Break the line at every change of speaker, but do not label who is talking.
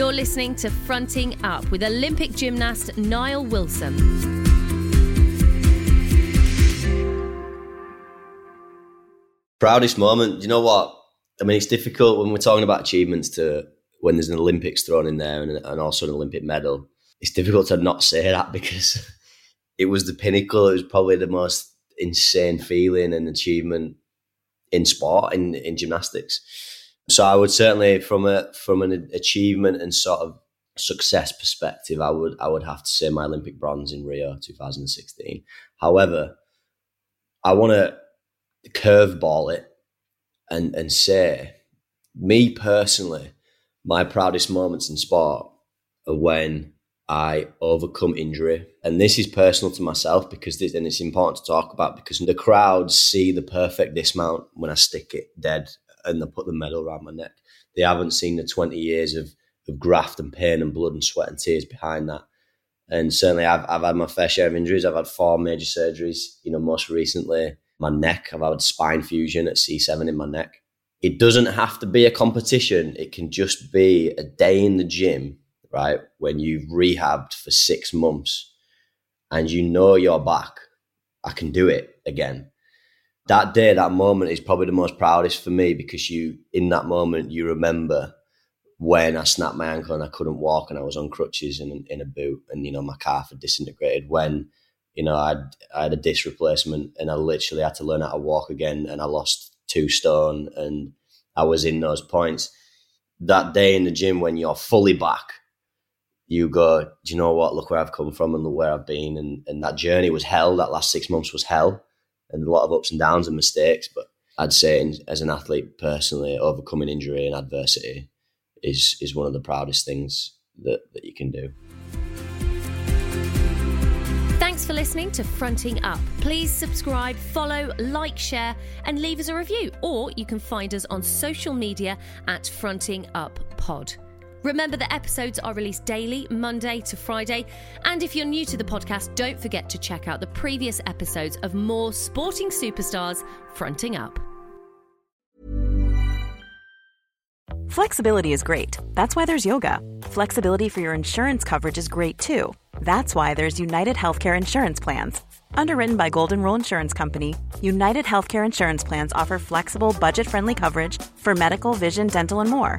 You're listening to Fronting Up with Olympic gymnast Nile Wilson.
Proudest moment. You know what? I mean, it's difficult when we're talking about achievements to when there's an Olympics thrown in there and, and also an Olympic medal. It's difficult to not say that because it was the pinnacle. It was probably the most insane feeling and achievement in sport in in gymnastics. So I would certainly, from a from an achievement and sort of success perspective, I would I would have to say my Olympic bronze in Rio 2016. However, I want to curveball it and and say, me personally, my proudest moments in sport are when I overcome injury. And this is personal to myself because this, and it's important to talk about because the crowds see the perfect dismount when I stick it dead and they put the medal around my neck. They haven't seen the 20 years of, of graft and pain and blood and sweat and tears behind that. And certainly I've, I've had my fair share of injuries. I've had four major surgeries, you know, most recently my neck. I've had spine fusion at C7 in my neck. It doesn't have to be a competition. It can just be a day in the gym, right? When you've rehabbed for six months and you know you're back. I can do it again that day, that moment is probably the most proudest for me because you, in that moment, you remember when I snapped my ankle and I couldn't walk and I was on crutches and in a boot and you know my calf had disintegrated. When you know I I had a disc replacement and I literally had to learn how to walk again and I lost two stone and I was in those points. That day in the gym when you're fully back, you go, do you know what? Look where I've come from and look where I've been. And, and that journey was hell. That last six months was hell and a lot of ups and downs and mistakes. But I'd say, as an athlete personally, overcoming injury and adversity is is one of the proudest things that, that you can do.
Thanks for listening to Fronting Up. Please subscribe, follow, like, share, and leave us a review. Or you can find us on social media at Fronting Up Pod. Remember that episodes are released daily, Monday to Friday. And if you're new to the podcast, don't forget to check out the previous episodes of more sporting superstars fronting up.
Flexibility is great. That's why there's yoga. Flexibility for your insurance coverage is great too. That's why there's United Healthcare Insurance Plans. Underwritten by Golden Rule Insurance Company, United Healthcare Insurance Plans offer flexible, budget friendly coverage for medical, vision, dental, and more.